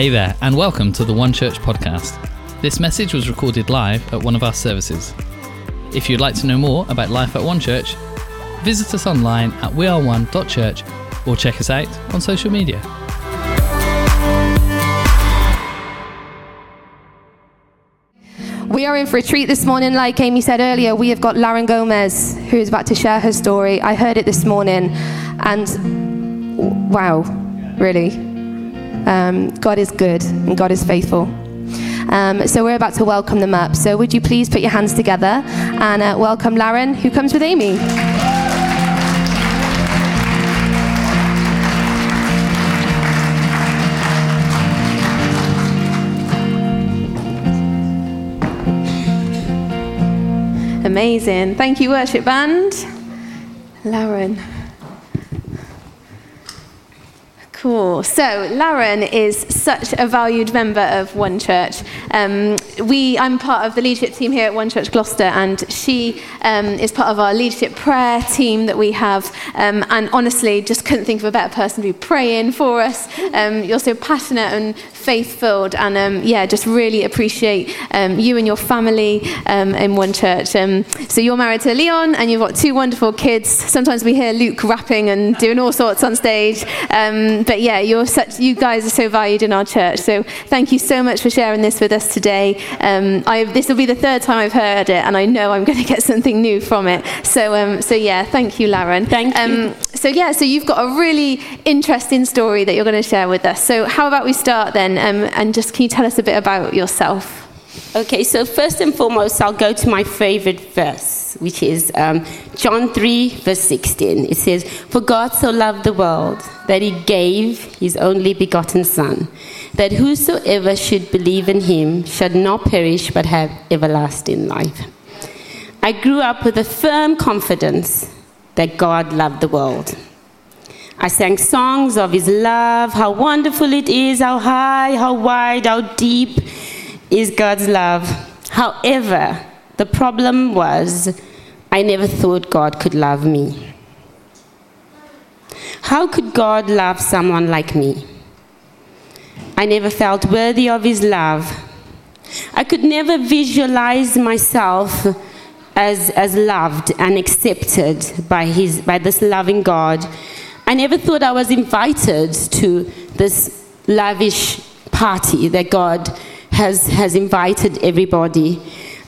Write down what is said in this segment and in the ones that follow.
Hey there, and welcome to the One Church podcast. This message was recorded live at one of our services. If you'd like to know more about life at One Church, visit us online at weareone.church or check us out on social media. We are in for a treat this morning. Like Amy said earlier, we have got Lauren Gomez who is about to share her story. I heard it this morning, and wow, really. Um, God is good and God is faithful. Um, so we're about to welcome them up. So would you please put your hands together and uh, welcome Lauren, who comes with Amy. Amazing. Thank you, worship band. Lauren. Cool. So Lauren is such a valued member of One Church. Um, we, I'm part of the leadership team here at One Church Gloucester, and she um, is part of our leadership prayer team that we have. Um, and honestly, just couldn't think of a better person to be praying for us. Um, you're so passionate and faith-filled, and um, yeah, just really appreciate um, you and your family in One Church. so you're married to Leon, and you've got two wonderful kids. Sometimes we hear Luke rapping and doing all sorts on stage but yeah, you're such, you guys are so valued in our church. So thank you so much for sharing this with us today. Um, this will be the third time I've heard it, and I know I'm going to get something new from it. So, um, so yeah, thank you, Lauren. Thank you. Um, so yeah, so you've got a really interesting story that you're going to share with us. So how about we start then, um, and just can you tell us a bit about yourself? Okay, so first and foremost, I'll go to my favorite verse, which is um, John 3, verse 16. It says, For God so loved the world that he gave his only begotten Son, that whosoever should believe in him should not perish but have everlasting life. I grew up with a firm confidence that God loved the world. I sang songs of his love, how wonderful it is, how high, how wide, how deep is God's love. However, the problem was I never thought God could love me. How could God love someone like me? I never felt worthy of His love. I could never visualize myself as, as loved and accepted by, his, by this loving God. I never thought I was invited to this lavish party that God has, has invited everybody.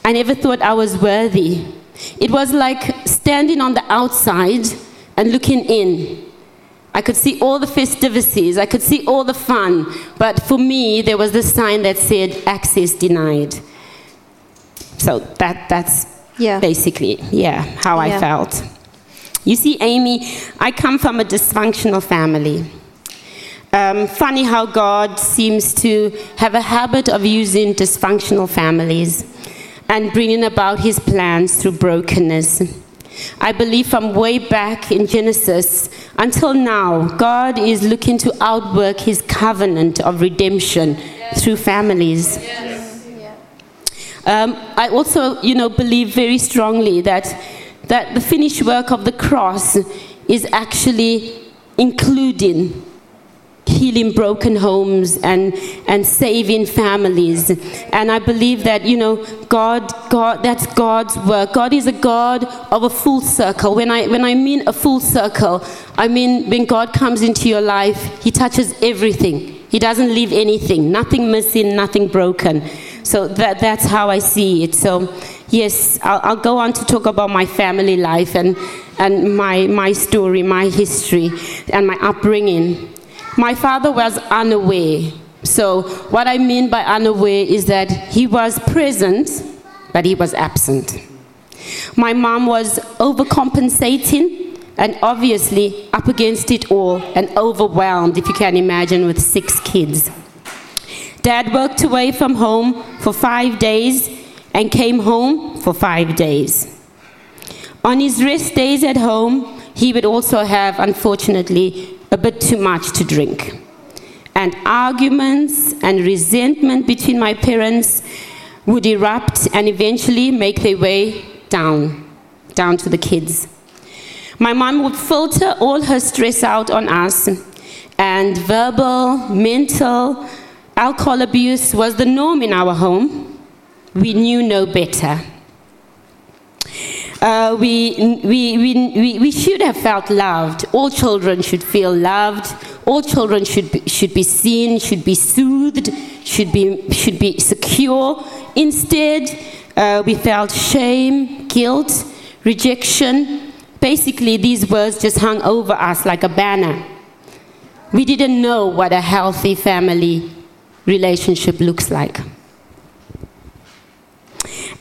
I never thought I was worthy. It was like standing on the outside and looking in. I could see all the festivities, I could see all the fun, but for me, there was this sign that said access denied. So that, that's yeah. basically, yeah, how yeah. I felt. You see, Amy, I come from a dysfunctional family. Um, funny how God seems to have a habit of using dysfunctional families and bringing about his plans through brokenness. I believe from way back in Genesis until now, God is looking to outwork his covenant of redemption yes. through families. Yes. Um, I also, you know, believe very strongly that, that the finished work of the cross is actually including healing broken homes and, and saving families. And I believe that, you know, God, God, that's God's work. God is a God of a full circle. When I, when I mean a full circle, I mean when God comes into your life, He touches everything. He doesn't leave anything, nothing missing, nothing broken. So that, that's how I see it. So, yes, I'll, I'll go on to talk about my family life and, and my, my story, my history, and my upbringing. My father was unaware. So, what I mean by unaware is that he was present, but he was absent. My mom was overcompensating and obviously up against it all and overwhelmed, if you can imagine, with six kids. Dad worked away from home for five days and came home for five days. On his rest days at home, he would also have, unfortunately, a bit too much to drink. And arguments and resentment between my parents would erupt and eventually make their way down, down to the kids. My mom would filter all her stress out on us, and verbal, mental, Alcohol abuse was the norm in our home. We knew no better. Uh, we, we, we, we, should have felt loved. All children should feel loved. All children should be, should be seen, should be soothed, should be, should be secure. Instead, uh, we felt shame, guilt, rejection. Basically, these words just hung over us like a banner. We didn't know what a healthy family relationship looks like.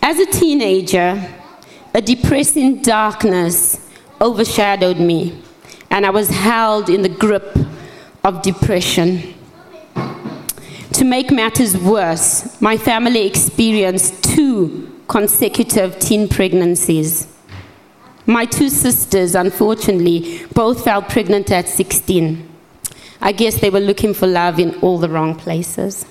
As a teenager, a depressing darkness overshadowed me, and I was held in the grip of depression. To make matters worse, my family experienced two consecutive teen pregnancies. My two sisters, unfortunately, both fell pregnant at 16. I guess they were looking for love in all the wrong places.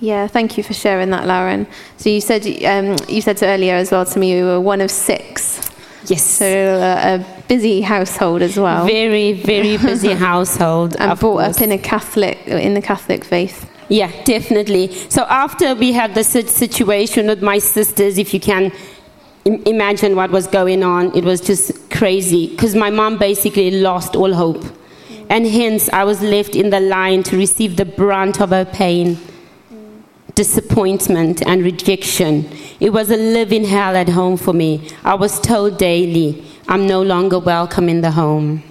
Yeah, thank you for sharing that, Lauren. So you said um, you said earlier as well to me you were one of six. Yes. So a, a busy household as well. Very, very busy household. and brought course. up in a Catholic in the Catholic faith. Yeah, definitely. So after we had the situation with my sisters, if you can imagine what was going on, it was just crazy because my mom basically lost all hope. And hence, I was left in the line to receive the brunt of her pain disappointment and rejection. It was a living hell at home for me. I was told daily, I'm no longer welcome in the home.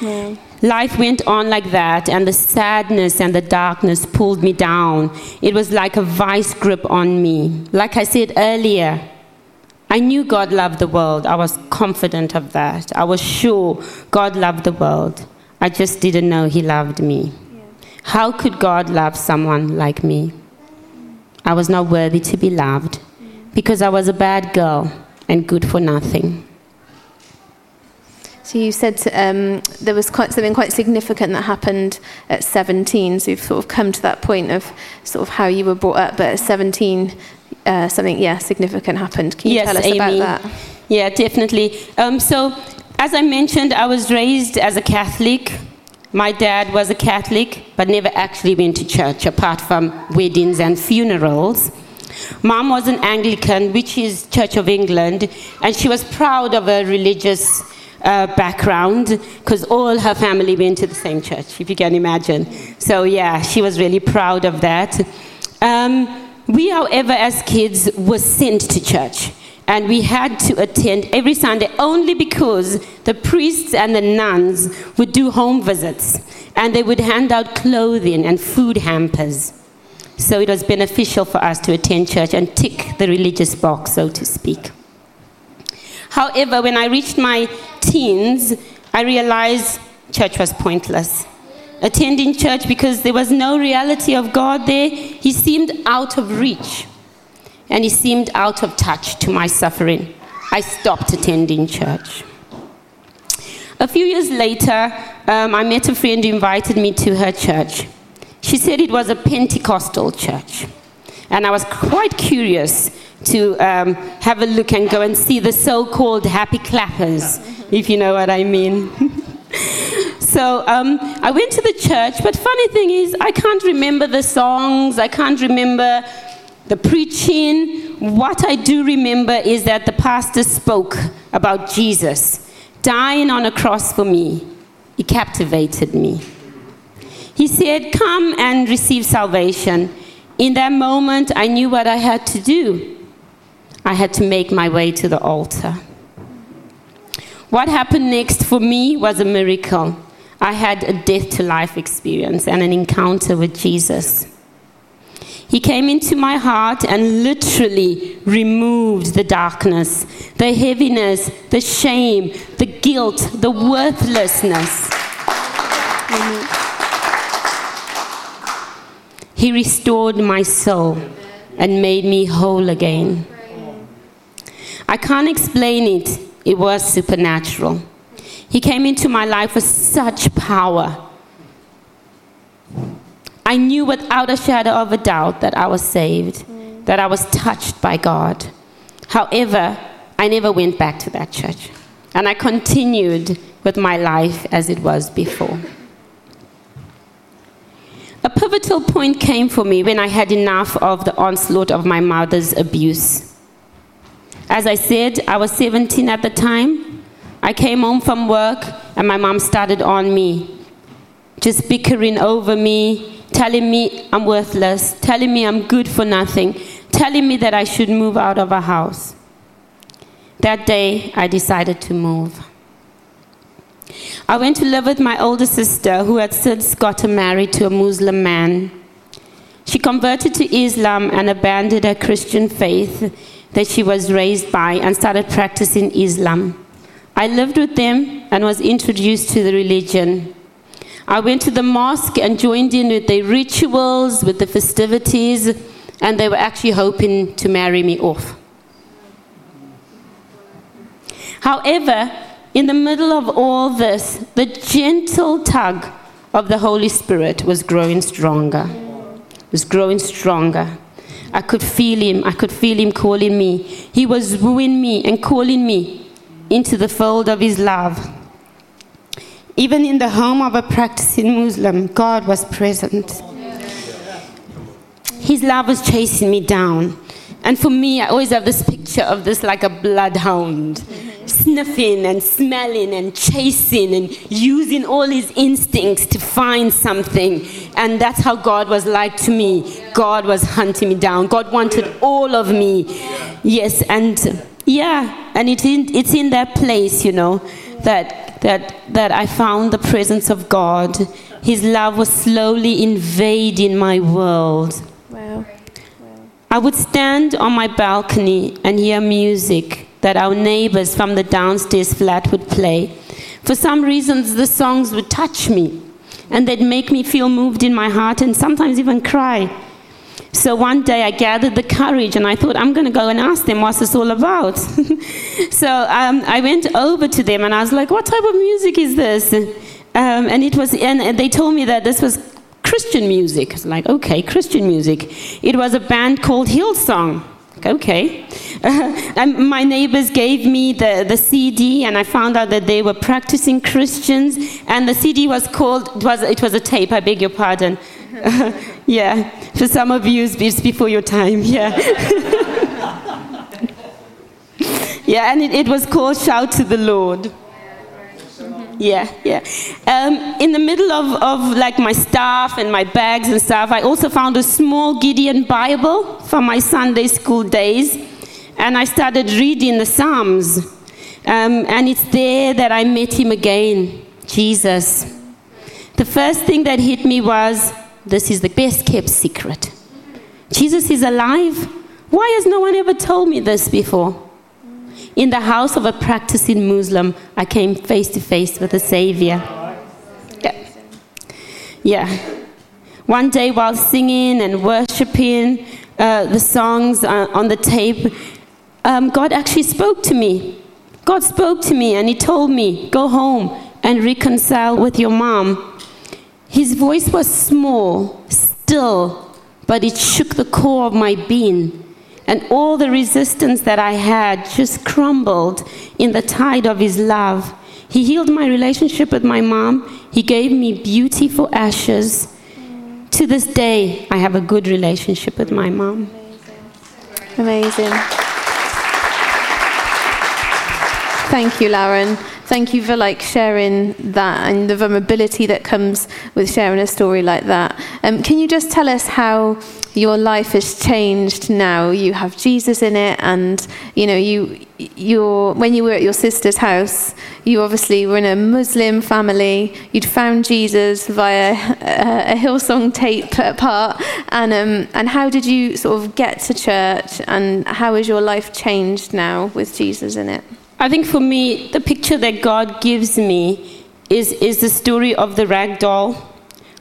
Yeah. Life went on like that, and the sadness and the darkness pulled me down. It was like a vice grip on me. Like I said earlier, I knew God loved the world. I was confident of that. I was sure God loved the world. I just didn't know He loved me. Yeah. How could God love someone like me? I was not worthy to be loved because I was a bad girl and good for nothing. So you said um, there was quite something quite significant that happened at 17. So you've sort of come to that point of sort of how you were brought up, but at 17, uh, something yeah significant happened. Can you yes, tell us Amy. about that? Yeah, definitely. Um, so as I mentioned, I was raised as a Catholic. My dad was a Catholic, but never actually went to church apart from weddings and funerals. Mom was an Anglican, which is Church of England, and she was proud of her religious uh, background because all her family went to the same church, if you can imagine. So, yeah, she was really proud of that. Um, we, however, as kids, were sent to church and we had to attend every Sunday only because the priests and the nuns would do home visits and they would hand out clothing and food hampers. So it was beneficial for us to attend church and tick the religious box, so to speak. However, when I reached my teens, I realized church was pointless. Attending church because there was no reality of God there, He seemed out of reach and he seemed out of touch to my suffering. I stopped attending church. A few years later, um, I met a friend who invited me to her church. She said it was a Pentecostal church. And I was quite curious to um, have a look and go and see the so called happy clappers, if you know what I mean. so um, I went to the church, but funny thing is, I can't remember the songs, I can't remember the preaching, what I do remember is that the pastor spoke about Jesus dying on a cross for me. He captivated me. He said, Come and receive salvation. In that moment, I knew what I had to do. I had to make my way to the altar. What happened next for me was a miracle. I had a death to life experience and an encounter with Jesus. He came into my heart and literally removed the darkness, the heaviness, the shame, the guilt, the worthlessness. He restored my soul and made me whole again. I can't explain it, it was supernatural. He came into my life with such power I knew without a shadow of a doubt that I was saved, that I was touched by God. However, I never went back to that church. And I continued with my life as it was before. A pivotal point came for me when I had enough of the onslaught of my mother's abuse. As I said, I was 17 at the time. I came home from work and my mom started on me, just bickering over me, telling me I'm worthless, telling me I'm good for nothing, telling me that I should move out of a house. That day, I decided to move. I went to live with my older sister, who had since gotten married to a Muslim man. She converted to Islam and abandoned her Christian faith that she was raised by and started practicing Islam. I lived with them and was introduced to the religion. I went to the mosque and joined in with the rituals, with the festivities, and they were actually hoping to marry me off. However, in the middle of all this, the gentle tug of the Holy Spirit was growing stronger. Was growing stronger. I could feel him. I could feel him calling me. He was wooing me and calling me into the fold of his love. Even in the home of a practicing Muslim, God was present. His love was chasing me down. And for me, I always have this picture of this like a bloodhound sniffing and smelling and chasing and using all his instincts to find something. And that's how God was like to me. God was hunting me down. God wanted all of me. Yes, and yeah, and it's in, it's in that place, you know, that, that, that I found the presence of God. His love was slowly invading my world. Wow. I would stand on my balcony and hear music that our neighbors from the downstairs flat would play. For some reasons, the songs would touch me and they'd make me feel moved in my heart and sometimes even cry. So one day I gathered the courage and I thought, I'm going to go and ask them what's this all about. so um, I went over to them and I was like, What type of music is this? Um, and it was, and they told me that this was Christian music. I was like, okay, Christian music. It was a band called Hillsong okay. Uh, my neighbors gave me the, the CD, and I found out that they were practicing Christians, and the CD was called, it was, it was a tape, I beg your pardon. Yeah, for some of you, it's before your time, yeah. yeah, and it, it was called Shout to the Lord yeah, yeah. Um, in the middle of, of like my stuff and my bags and stuff, I also found a small Gideon Bible from my Sunday school days, and I started reading the Psalms. Um, and it's there that I met him again, Jesus. The first thing that hit me was this is the best kept secret. Jesus is alive. Why has no one ever told me this before? In the house of a practicing Muslim, I came face to face with the Savior. Yeah. yeah. One day, while singing and worshiping uh, the songs uh, on the tape, um, God actually spoke to me. God spoke to me and He told me, Go home and reconcile with your mom. His voice was small, still, but it shook the core of my being and all the resistance that I had just crumbled in the tide of His love. He healed my relationship with my mom. He gave me beauty for ashes. To this day, I have a good relationship with my mom. Amazing. Amazing. Thank you, Lauren. Thank you for like sharing that and the vulnerability that comes with sharing a story like that. Um, can you just tell us how your life has changed now. You have Jesus in it, and you know you you when you were at your sister's house, you obviously were in a Muslim family. You'd found Jesus via a, a Hillsong tape part, and um, and how did you sort of get to church, and how has your life changed now with Jesus in it? I think for me, the picture that God gives me is is the story of the rag doll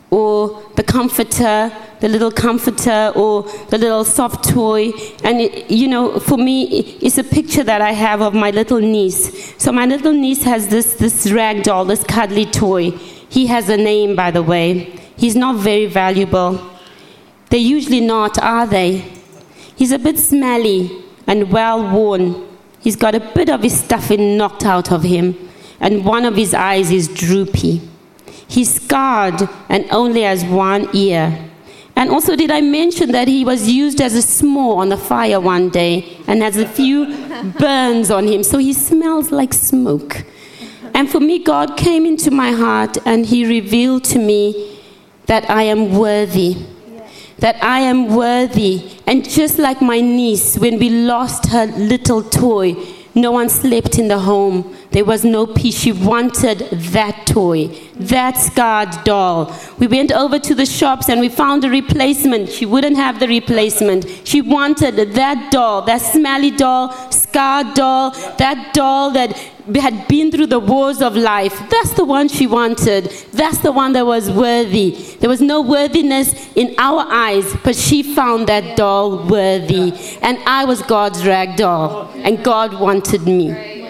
or the comforter, the little comforter, or the little soft toy. And, it, you know, for me, it's a picture that I have of my little niece. So my little niece has this, this rag doll, this cuddly toy. He has a name, by the way. He's not very valuable. They're usually not, are they? He's a bit smelly and well worn. He's got a bit of his stuffing knocked out of him, and one of his eyes is droopy. He's scarred and only has one ear. And also, did I mention that he was used as a s'more on the fire one day and has a few burns on him? So he smells like smoke. And for me, God came into my heart and he revealed to me that I am worthy. That I am worthy. And just like my niece, when we lost her little toy, no one slept in the home. There was no peace. She wanted that toy, that scarred doll. We went over to the shops and we found a replacement. She wouldn't have the replacement. She wanted that doll, that smelly doll, scarred doll, that doll that had been through the wars of life. That's the one she wanted. That's the one that was worthy. There was no worthiness in our eyes, but she found that doll worthy. And I was God's rag doll, and God wanted me.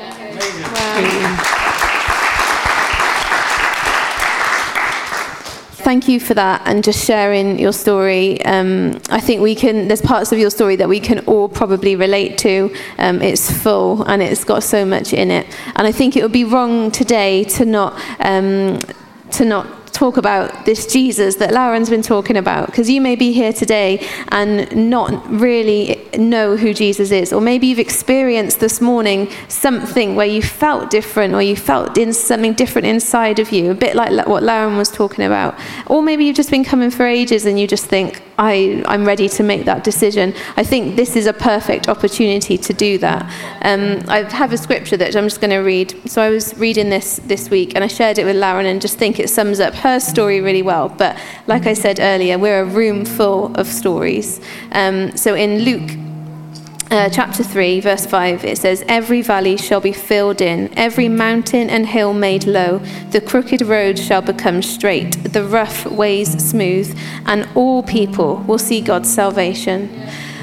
Thank you for that and just sharing your story. Um, I think we can, there's parts of your story that we can all probably relate to. Um, it's full and it's got so much in it. And I think it would be wrong today to not, um, to not talk about this Jesus that Lauren's been talking about, because you may be here today and not really know who Jesus is, or maybe you've experienced this morning something where you felt different, or you felt in something different inside of you, a bit like what Lauren was talking about, or maybe you've just been coming for ages and you just think, I, I'm ready to make that decision. I think this is a perfect opportunity to do that. Um, I have a scripture that I'm just going to read. So I was reading this this week and I shared it with Lauren and just think it sums up her story really well. But like I said earlier, we're a room full of stories. Um, so in Luke uh, chapter 3, verse 5, it says, Every valley shall be filled in, every mountain and hill made low. The crooked road shall become straight, the rough ways smooth, and all people will see God's salvation.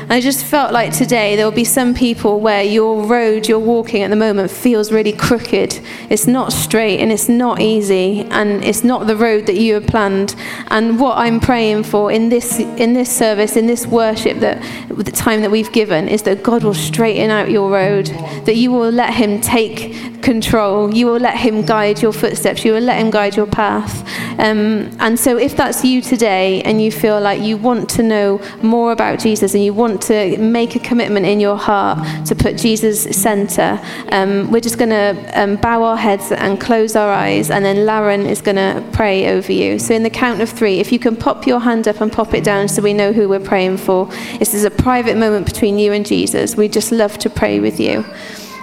I just felt like today there will be some people where your road you're walking at the moment feels really crooked. It's not straight and it's not easy and it's not the road that you have planned. And what I'm praying for in this in this service, in this worship that the time that we've given is that God will straighten out your road, that you will let him take control. You will let him guide your footsteps. You will let him guide your path. Um, and so if that's you today and you feel like you want to know more about Jesus and you want want to make a commitment in your heart to put Jesus center, um, we're just going to um, bow our heads and close our eyes, and then Lauren is going to pray over you. So, in the count of three, if you can pop your hand up and pop it down so we know who we're praying for. This is a private moment between you and Jesus. We just love to pray with you.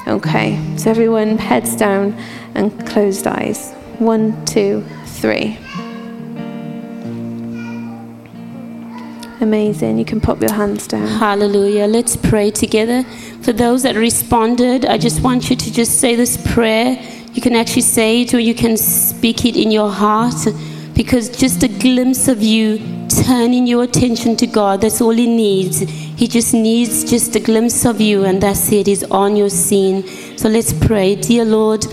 Okay, so everyone, heads down and closed eyes. One, two, three. Amazing. You can pop your hands down. Hallelujah. Let's pray together. For those that responded, I just want you to just say this prayer. You can actually say it or you can speak it in your heart because just a glimpse of you turning your attention to God, that's all He needs. He just needs just a glimpse of you, and that's it. He's on your scene. So let's pray. Dear Lord,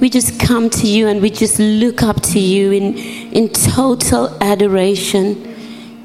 we just come to you and we just look up to you in, in total adoration.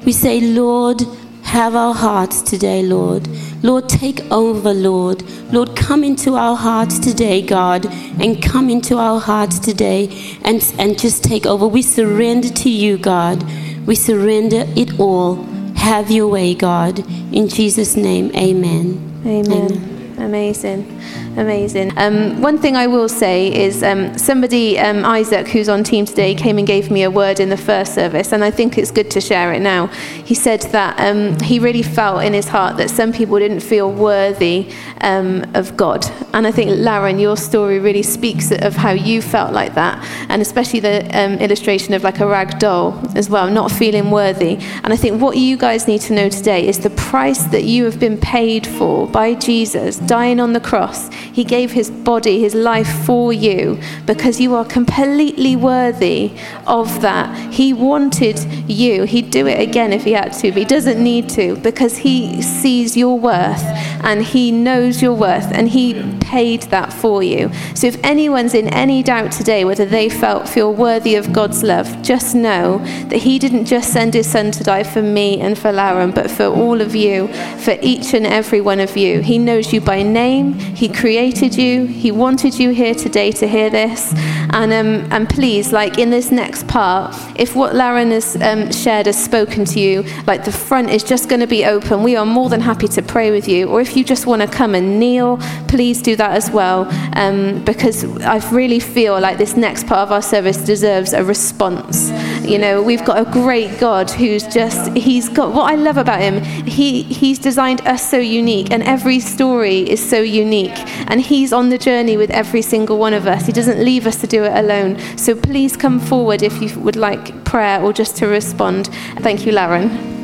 We say, Lord, have our hearts today, Lord. Lord, take over, Lord. Lord, come into our hearts today, God, and come into our hearts today and, and just take over. We surrender to you, God. We surrender it all. Have your way, God. In Jesus' name, amen. Amen. amen. Amazing. Amazing. Um, one thing I will say is um, somebody, um, Isaac, who's on team today, came and gave me a word in the first service, and I think it's good to share it now. He said that um, he really felt in his heart that some people didn't feel worthy um, of God. And I think, Lauren, your story really speaks of how you felt like that, and especially the um, illustration of like a rag doll as well, not feeling worthy. And I think what you guys need to know today is the price that you have been paid for by Jesus dying on the cross he gave his body, his life for you because you are completely worthy of that. He wanted you. He'd do it again if he had to, but he doesn't need to because he sees your worth and he knows your worth and he paid that for you. So if anyone's in any doubt today whether they felt feel worthy of God's love, just know that he didn't just send his son to die for me and for Lauren, but for all of you, for each and every one of you. He knows you by by name. He created you. He wanted you here today to hear this. And, um, and please, like in this next part, if what Lauren has um, shared has spoken to you, like the front is just going to be open, we are more than happy to pray with you. Or if you just want to come and kneel, please do that as well. Um, because I really feel like this next part of our service deserves a response. You know, we've got a great God who's just, he's got, what I love about him, he, he's designed us so unique, and every story is so unique. And he's on the journey with every single one of us. He doesn't leave us to do it alone. So please come forward if you would like prayer or just to respond. Thank you, Lauren.